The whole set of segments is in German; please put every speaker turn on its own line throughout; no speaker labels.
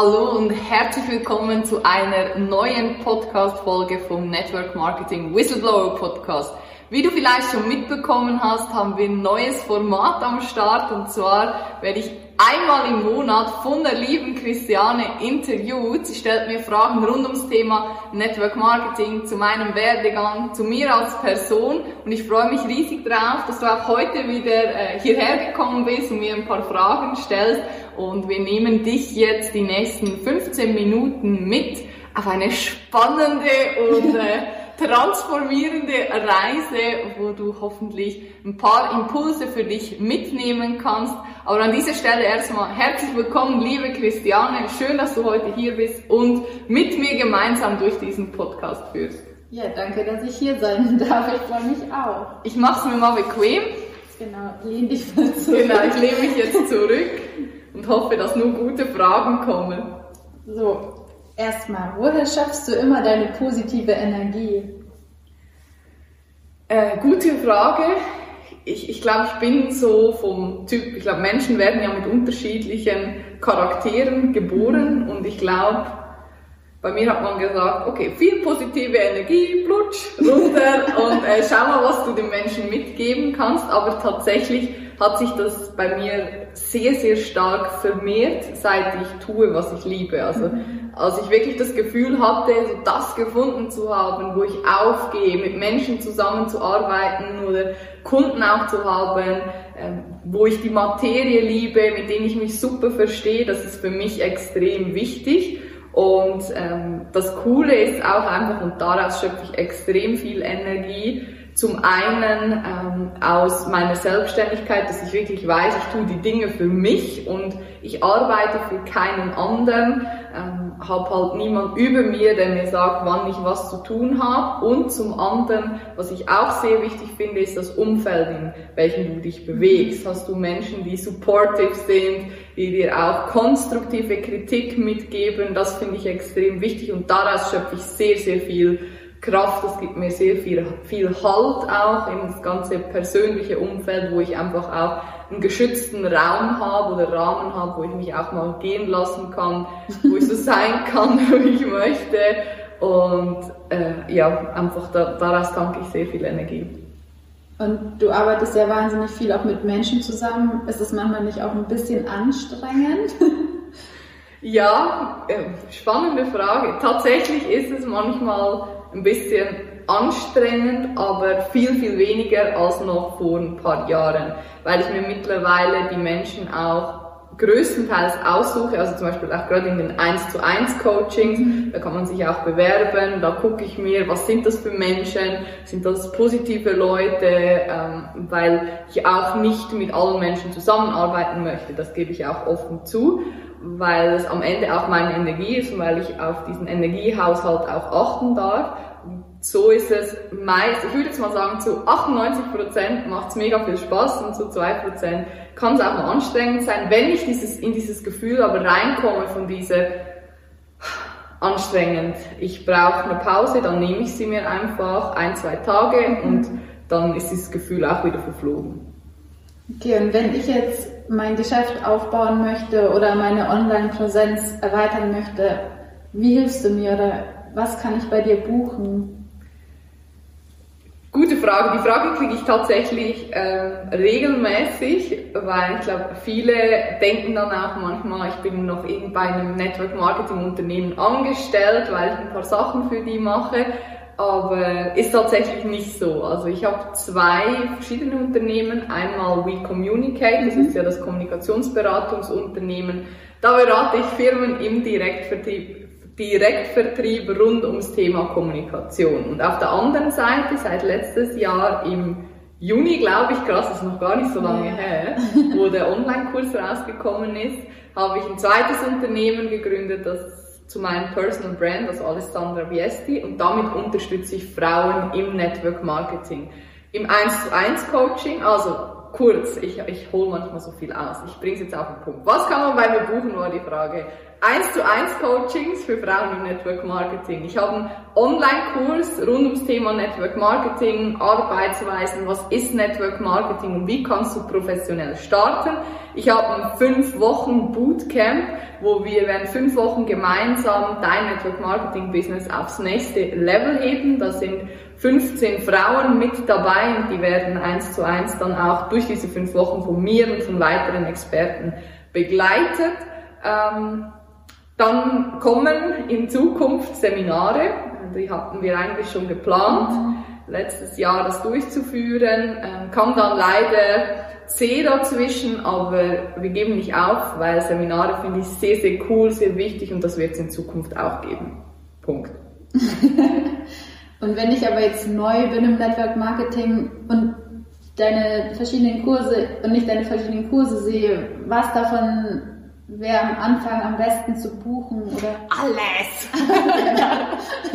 Hallo und herzlich willkommen zu einer neuen Podcast-Folge vom Network Marketing Whistleblower Podcast. Wie du vielleicht schon mitbekommen hast, haben wir ein neues Format am Start. Und zwar werde ich einmal im Monat von der lieben Christiane interviewt. Sie stellt mir Fragen rund ums Thema Network Marketing, zu meinem Werdegang, zu mir als Person. Und ich freue mich riesig drauf, dass du auch heute wieder äh, hierher gekommen bist und mir ein paar Fragen stellst. Und wir nehmen dich jetzt die nächsten 15 Minuten mit auf eine spannende und äh, transformierende Reise, wo du hoffentlich ein paar Impulse für dich mitnehmen kannst. Aber an dieser Stelle erstmal herzlich willkommen, liebe Christiane. Schön, dass du heute hier bist und mit mir gemeinsam durch diesen Podcast führst.
Ja, danke, dass ich hier sein darf. Ich freue mich auch.
Ich mache es mir mal bequem.
Genau, lehn dich mal zurück.
Genau, ich lehne mich jetzt zurück und hoffe, dass nur gute Fragen kommen.
So, Erstmal, woher schaffst du immer deine positive Energie?
Äh, gute Frage. Ich, ich glaube, ich bin so vom Typ, ich glaube, Menschen werden ja mit unterschiedlichen Charakteren geboren und ich glaube, bei mir hat man gesagt, okay, viel positive Energie, plutsch, runter und äh, schau mal, was du den Menschen mitgeben kannst. Aber tatsächlich hat sich das bei mir sehr, sehr stark vermehrt, seit ich tue, was ich liebe. Also als ich wirklich das Gefühl hatte, so das gefunden zu haben, wo ich aufgehe, mit Menschen zusammenzuarbeiten oder Kunden auch zu haben, ähm, wo ich die Materie liebe, mit denen ich mich super verstehe, das ist für mich extrem wichtig. Und ähm, das Coole ist auch einfach, und daraus schöpfe ich extrem viel Energie, zum einen ähm, aus meiner Selbstständigkeit, dass ich wirklich weiß, ich tue die Dinge für mich und ich arbeite für keinen anderen, ähm, habe halt niemand über mir, der mir sagt, wann ich was zu tun habe. Und zum anderen, was ich auch sehr wichtig finde, ist das Umfeld, in welchem du dich bewegst. Hast du Menschen, die supportive sind, die dir auch konstruktive Kritik mitgeben, das finde ich extrem wichtig und daraus schöpfe ich sehr, sehr viel Kraft, das gibt mir sehr viel, viel Halt auch in das ganze persönliche Umfeld, wo ich einfach auch einen geschützten Raum habe oder Rahmen habe, wo ich mich auch mal gehen lassen kann, wo ich so sein kann, wie ich möchte. Und äh, ja, einfach da, daraus tanke ich sehr viel Energie.
Und du arbeitest ja wahnsinnig viel auch mit Menschen zusammen. Ist es manchmal nicht auch ein bisschen anstrengend?
ja, äh, spannende Frage. Tatsächlich ist es manchmal ein bisschen anstrengend, aber viel, viel weniger als noch vor ein paar Jahren, weil ich mir mittlerweile die Menschen auch größtenteils aussuche, also zum Beispiel auch gerade in den 1 zu 1 Coachings, mhm. da kann man sich auch bewerben, da gucke ich mir, was sind das für Menschen, sind das positive Leute, ähm, weil ich auch nicht mit allen Menschen zusammenarbeiten möchte, das gebe ich auch offen zu weil es am Ende auch meine Energie ist und weil ich auf diesen Energiehaushalt auch achten darf. so ist es meist, ich würde jetzt mal sagen, zu 98% macht es mega viel Spaß und zu 2% kann es auch mal anstrengend sein. Wenn ich dieses, in dieses Gefühl aber reinkomme von dieser anstrengend, ich brauche eine Pause, dann nehme ich sie mir einfach ein, zwei Tage und dann ist dieses Gefühl auch wieder verflogen.
Okay, und wenn ich jetzt mein Geschäft aufbauen möchte oder meine Online-Präsenz erweitern möchte, wie hilfst du mir oder was kann ich bei dir buchen?
Gute Frage. Die Frage kriege ich tatsächlich ähm, regelmäßig, weil ich glaube, viele denken dann auch manchmal, ich bin noch bei einem Network Marketing Unternehmen angestellt, weil ich ein paar Sachen für die mache aber ist tatsächlich nicht so. Also ich habe zwei verschiedene Unternehmen. Einmal We Communicate, das ist ja das Kommunikationsberatungsunternehmen. Da berate ich Firmen im Direktvertrieb, Direktvertrieb rund ums Thema Kommunikation. Und auf der anderen Seite, seit letztes Jahr im Juni, glaube ich, krass, ist noch gar nicht so lange her, wo der Online-Kurs rausgekommen ist, habe ich ein zweites Unternehmen gegründet, das zu meinem Personal Brand, also Alessandra Viesti, und damit unterstütze ich Frauen im Network Marketing. Im 1 zu 1 Coaching, also kurz, ich, ich hole manchmal so viel aus. Ich bringe es jetzt auf den Punkt. Was kann man bei mir buchen, war die Frage. 1 zu 1 Coachings für Frauen im Network Marketing. Ich habe einen Online-Kurs rund ums Thema Network Marketing, Arbeitsweisen, was ist Network Marketing und wie kannst du professionell starten. Ich habe ein 5 Wochen Bootcamp, wo wir während 5 Wochen gemeinsam dein Network Marketing Business aufs nächste Level heben. Da sind 15 Frauen mit dabei und die werden eins zu eins dann auch durch diese 5 Wochen von mir und von weiteren Experten begleitet. Ähm, dann kommen in Zukunft Seminare, die hatten wir eigentlich schon geplant, letztes Jahr das durchzuführen, ähm, kam dann leider C dazwischen, aber wir geben nicht auf, weil Seminare finde ich sehr, sehr cool, sehr wichtig und das wird es in Zukunft auch geben. Punkt.
und wenn ich aber jetzt neu bin im Network Marketing und deine verschiedenen Kurse und nicht deine verschiedenen Kurse sehe, was davon wäre am Anfang am besten zu buchen oder
alles.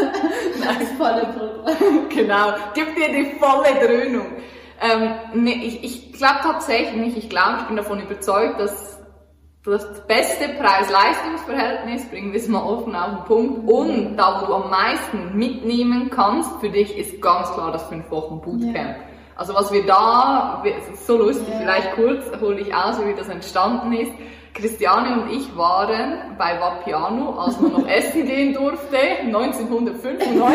das volle Programm.
Genau, gib dir die volle Dröhnung. Ähm, nee, ich ich glaube tatsächlich nicht, ich glaube, ich bin davon überzeugt, dass das beste Preis-Leistungs-Verhältnis, bringen wir es mal offen auf den Punkt, und da, wo du am meisten mitnehmen kannst, für dich ist ganz klar das 5 Wochen Bootcamp. Ja. Also was wir da, so lustig, ja. vielleicht kurz hole ich aus, wie das entstanden ist. Christiane und ich waren bei Vapiano, als man noch essen gehen durfte. 1995 war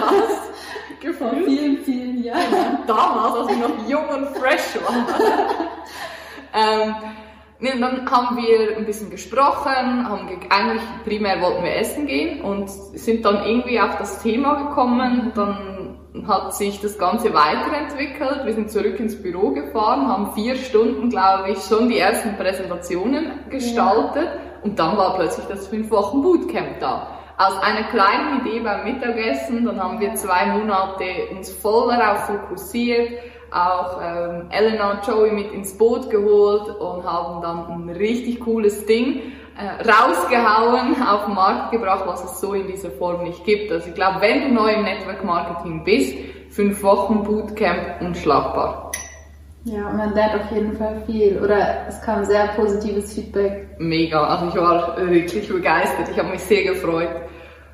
das.
Vor vielen, vielen Jahren.
Damals, als wir noch jung und fresh waren. ähm, Nee, dann haben wir ein bisschen gesprochen, haben eigentlich primär wollten wir essen gehen und sind dann irgendwie auf das Thema gekommen. Dann hat sich das Ganze weiterentwickelt. Wir sind zurück ins Büro gefahren, haben vier Stunden, glaube ich, schon die ersten Präsentationen gestaltet ja. und dann war plötzlich das fünf Wochen Bootcamp da. Aus einer kleinen Idee beim Mittagessen, dann haben wir zwei Monate uns voll darauf fokussiert, auch ähm, Elena und Joey mit ins Boot geholt und haben dann ein richtig cooles Ding äh, rausgehauen, auf den Markt gebracht, was es so in dieser Form nicht gibt. Also ich glaube, wenn du neu im Network Marketing bist, fünf Wochen Bootcamp unschlagbar.
Ja, man lernt auf jeden Fall viel. Oder es kam sehr positives Feedback.
Mega, also ich war wirklich begeistert. Ich habe mich sehr gefreut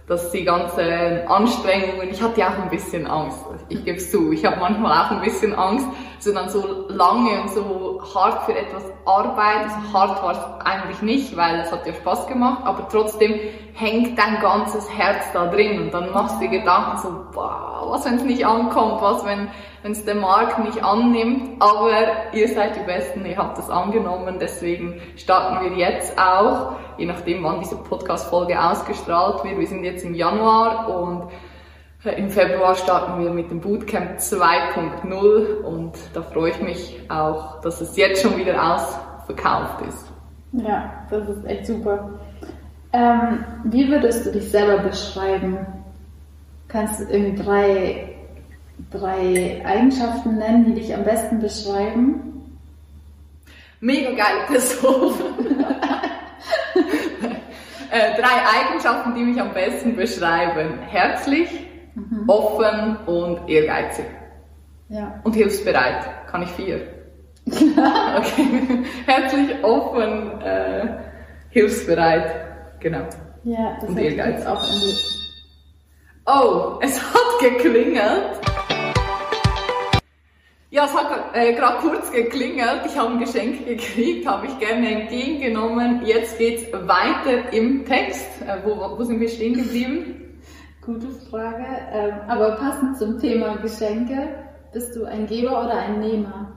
dass die ganzen Anstrengungen, ich hatte ja auch ein bisschen Angst, ich gebe es zu, ich habe manchmal auch ein bisschen Angst, so dann so lange und so hart für etwas arbeiten, so hart war es eigentlich nicht, weil es hat ja Spaß gemacht, aber trotzdem hängt dein ganzes Herz da drin und dann machst du dir Gedanken so, boah, was wenn es nicht ankommt, was wenn es der Markt nicht annimmt, aber ihr seid die Besten, ihr habt es angenommen, deswegen starten wir jetzt auch, je nachdem wann diese Podcast-Folge ausgestrahlt wird, wir sind jetzt im Januar und im Februar starten wir mit dem Bootcamp 2.0 und da freue ich mich auch, dass es jetzt schon wieder ausverkauft ist.
Ja, das ist echt super. Ähm, wie würdest du dich selber beschreiben? Kannst du irgendwie drei, drei Eigenschaften nennen, die dich am besten beschreiben?
Mega geile Person. äh, drei Eigenschaften, die mich am besten beschreiben. Herzlich, mhm. offen und ehrgeizig. Ja. Und hilfsbereit. Kann ich vier? okay. Herzlich, offen, äh, hilfsbereit Genau.
Ja, das und Ehrgeiz. auch
Oh, es hat geklingelt. Ja, es hat äh, gerade kurz geklingelt. Ich habe ein Geschenk gekriegt, habe ich gerne entgegengenommen. Jetzt geht's weiter im Text. Äh, wo, wo sind wir stehen geblieben?
Gute Frage. Ähm, aber passend zum Thema Geschenke, bist du ein Geber oder ein Nehmer?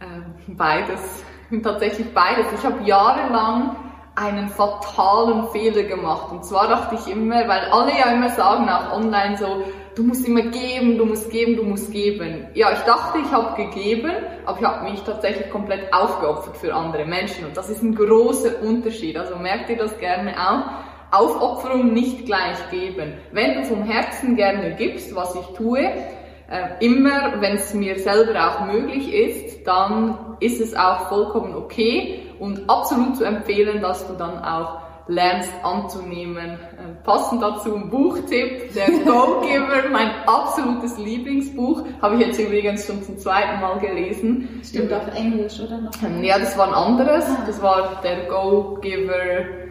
Ähm, beides. Tatsächlich beides. Ich habe jahrelang einen fatalen Fehler gemacht. Und zwar dachte ich immer, weil alle ja immer sagen, auch online so, du musst immer geben, du musst geben, du musst geben. Ja, ich dachte, ich habe gegeben, aber ich habe mich tatsächlich komplett aufgeopfert für andere Menschen. Und das ist ein großer Unterschied. Also merkt ihr das gerne auch. Aufopferung nicht gleich geben. Wenn du vom Herzen gerne gibst, was ich tue, äh, immer, wenn es mir selber auch möglich ist, dann ist es auch vollkommen okay und absolut zu empfehlen, dass du dann auch lernst anzunehmen. Äh, passend dazu ein Buchtipp, der Go-Giver, mein absolutes Lieblingsbuch, habe ich jetzt übrigens schon zum zweiten Mal gelesen.
Stimmt auf Englisch, oder noch?
Ja, das war ein anderes. Ah. Das war der Go-Giver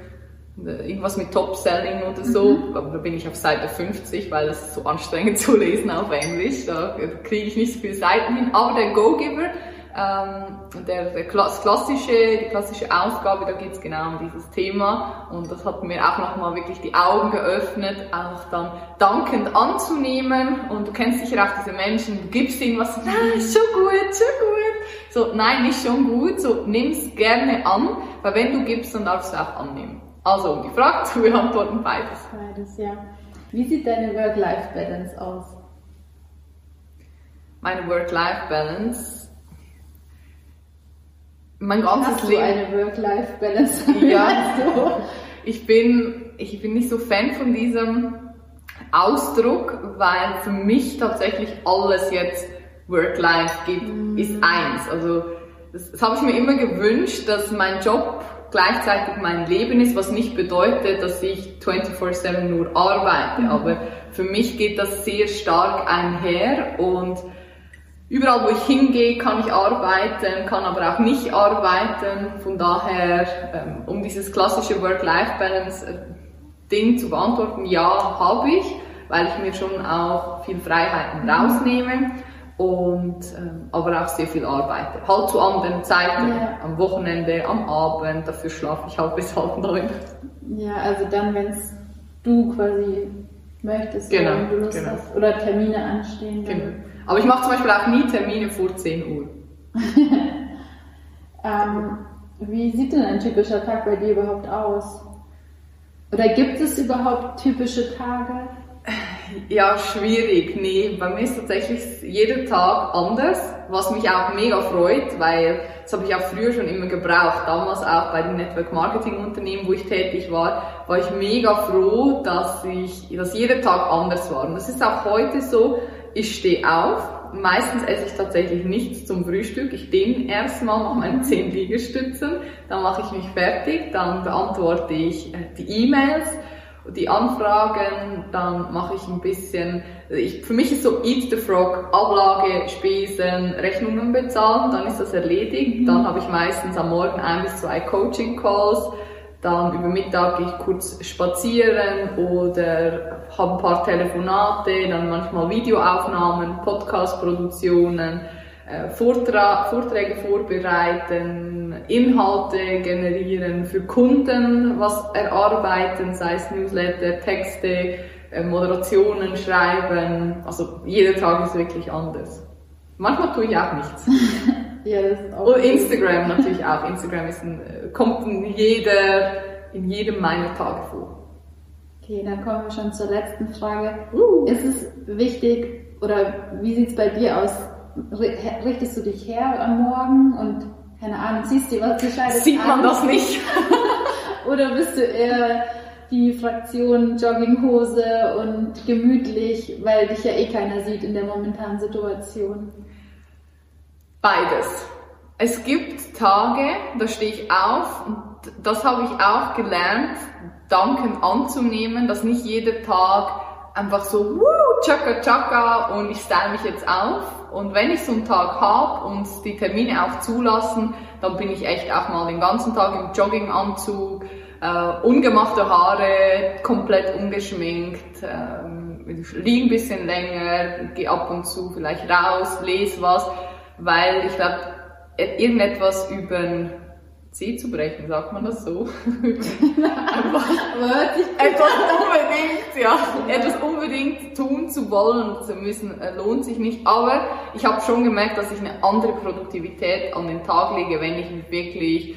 irgendwas mit Top-Selling oder so, mhm. aber da bin ich auf Seite 50, weil es so anstrengend zu lesen auf Englisch, da kriege ich nicht so viele Seiten hin. Aber der Go-Giver, ähm, der, der klassische, die klassische Ausgabe, da geht es genau um dieses Thema und das hat mir auch nochmal wirklich die Augen geöffnet, auch dann dankend anzunehmen und du kennst sicher auch diese Menschen, du gibst ihnen was, ah, so gut, so gut, so, nein, nicht schon gut, so, nimm's gerne an, weil wenn du gibst, dann darfst du auch annehmen. Also, um die Frage zu beantworten, beides.
Beides, ja. Wie sieht deine Work-Life-Balance aus?
Meine Work-Life-Balance. Mein ganzes
Hast
Leben.
Du eine Work-Life-Balance?
Ja. ich bin, ich bin nicht so Fan von diesem Ausdruck, weil für mich tatsächlich alles jetzt Work-Life gibt, mm. ist eins. Also, das, das habe ich mir immer gewünscht, dass mein Job gleichzeitig mein Leben ist, was nicht bedeutet, dass ich 24-7 nur arbeite. Mhm. Aber für mich geht das sehr stark einher und überall, wo ich hingehe, kann ich arbeiten, kann aber auch nicht arbeiten. Von daher, ähm, um dieses klassische Work-Life-Balance-Ding zu beantworten, ja, habe ich, weil ich mir schon auch viel Freiheiten mhm. rausnehme und ähm, aber auch sehr viel arbeite. Halt zu anderen Zeiten, ja. am Wochenende, am Abend, dafür schlafe ich halt bis halb neun.
Ja, also dann, wenn es du quasi möchtest,
genau,
wenn du Lust
genau.
hast, oder Termine anstehen.
Genau. Aber ich mache zum Beispiel auch nie Termine vor 10 Uhr.
ähm, wie sieht denn ein typischer Tag bei dir überhaupt aus? Oder gibt es überhaupt typische Tage?
Ja, schwierig. Nee, bei mir ist tatsächlich jeder Tag anders, was mich auch mega freut, weil das habe ich auch früher schon immer gebraucht. Damals auch bei den Network Marketing Unternehmen, wo ich tätig war, war ich mega froh, dass ich, dass jeder Tag anders war. Und das ist auch heute so. Ich stehe auf. Meistens esse ich tatsächlich nichts zum Frühstück. Ich dehne erstmal, mache meine 10 Liegestützen, dann mache ich mich fertig, dann beantworte ich äh, die E-Mails, die Anfragen, dann mache ich ein bisschen, ich, für mich ist so Eat the Frog, Ablage, Spesen, Rechnungen bezahlen, dann ist das erledigt. Mhm. Dann habe ich meistens am Morgen ein bis zwei Coaching Calls, dann über Mittag gehe ich kurz spazieren oder habe ein paar Telefonate, dann manchmal Videoaufnahmen, Podcast-Produktionen äh, Vortrag, Vorträge vorbereiten, Inhalte generieren für Kunden, was erarbeiten, sei es Newsletter, Texte, äh, Moderationen schreiben. Also jeder Tag ist wirklich anders. Manchmal tue ich auch nichts.
ja, das ist auch
Und Instagram natürlich auch. Instagram ist ein, kommt in jeder, in jedem meiner Tage vor.
Okay, dann kommen wir schon zur letzten Frage. Uh. Ist es wichtig oder wie sieht es bei dir aus? Richtest du dich her am Morgen und keine Ahnung, ziehst dir was gescheites
Sieht man das nicht?
Oder bist du eher die Fraktion Jogginghose und gemütlich, weil dich ja eh keiner sieht in der momentanen Situation?
Beides. Es gibt Tage, da stehe ich auf und das habe ich auch gelernt, Danken anzunehmen, dass nicht jeder Tag einfach so, wuh, tschakka tschakka und ich style mich jetzt auf. Und wenn ich so einen Tag habe und die Termine auch zulassen, dann bin ich echt auch mal den ganzen Tag im Jogginganzug, äh, ungemachte Haare, komplett ungeschminkt, äh, liege ein bisschen länger, gehe ab und zu vielleicht raus, lese was, weil ich glaube, irgendetwas über Zeh zu brechen, sagt man das so? etwas unbedingt, ja, etwas unbedingt tun zu wollen und zu müssen, äh, lohnt sich nicht. Aber ich habe schon gemerkt, dass ich eine andere Produktivität an den Tag lege, wenn ich mich wirklich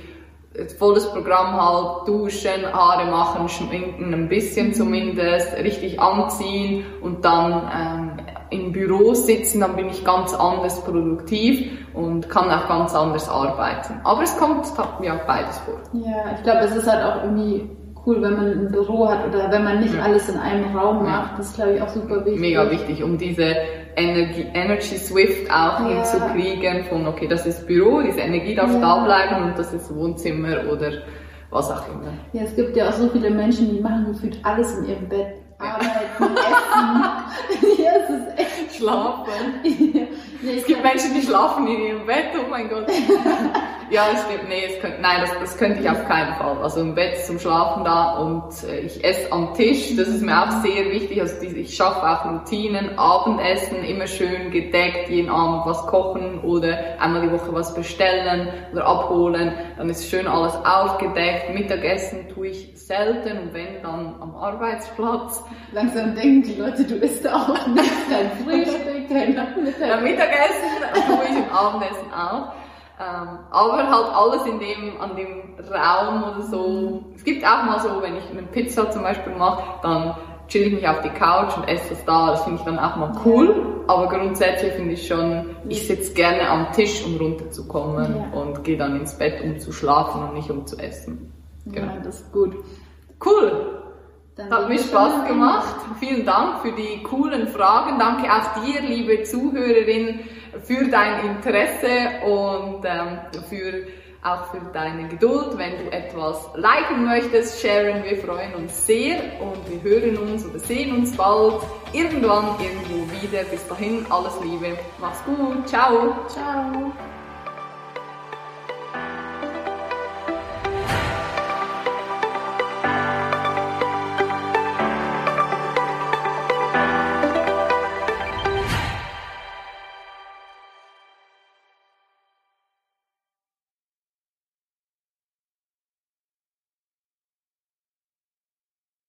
volles Programm halt, duschen, Haare machen, schminken, ein bisschen zumindest, richtig anziehen und dann ähm, im Büro sitzen, dann bin ich ganz anders produktiv und kann auch ganz anders arbeiten. Aber es kommt ja beides vor.
Ja, ich glaube, es ist halt auch irgendwie cool, wenn man ein Büro hat oder wenn man nicht ja. alles in einem Raum macht. Das ist, glaube ich, auch super wichtig.
Mega wichtig, um diese Energie, Energy Swift auch ja. hinzukriegen von, okay, das ist Büro, diese Energie darf ja. da bleiben und das ist Wohnzimmer oder was auch immer.
Ja, es gibt ja auch so viele Menschen, die machen gefühlt alles in ihrem Bett. Arbeiten, essen.
ja, es ist echt schlafen.
Nee,
Es gibt Menschen, die schlafen in ihrem Bett, oh mein Gott. ja, stimmt, nee, es könnte, nein, das, das könnte ich auf keinen Fall. Also im Bett zum Schlafen da und äh, ich esse am Tisch, das ist mir auch sehr wichtig. Also diese, ich schaffe auch Routinen, Abendessen, immer schön gedeckt, jeden Abend was kochen oder einmal die Woche was bestellen oder abholen. Dann ist schön alles aufgedeckt. Mittagessen tue ich selten und wenn, dann am Arbeitsplatz.
Langsam denken die Leute, du isst auch nicht dein Frühstück, dein.
Ja, Mittagessen tue ich im Abendessen auch. Ähm, aber halt alles in dem, an dem Raum oder so. Es gibt auch mal so, wenn ich eine Pizza zum Beispiel mache, dann chill ich mich auf die Couch und esse das da. Das finde ich dann auch mal cool. Aber grundsätzlich finde ich schon, ich sitze gerne am Tisch, um runterzukommen
Ja.
und gehe dann ins Bett, um zu schlafen und nicht um zu essen. Genau.
Ja, das ist gut.
Cool!
Dann
Hat mir Spaß gemacht. Vielen Dank für die coolen Fragen. Danke auch dir, liebe Zuhörerin, für dein Interesse und ähm, für, auch für deine Geduld. Wenn du etwas liken möchtest, sharen, wir freuen uns sehr und wir hören uns oder sehen uns bald irgendwann irgendwo wieder. Bis dahin, alles Liebe. Mach's gut. Ciao.
Ciao.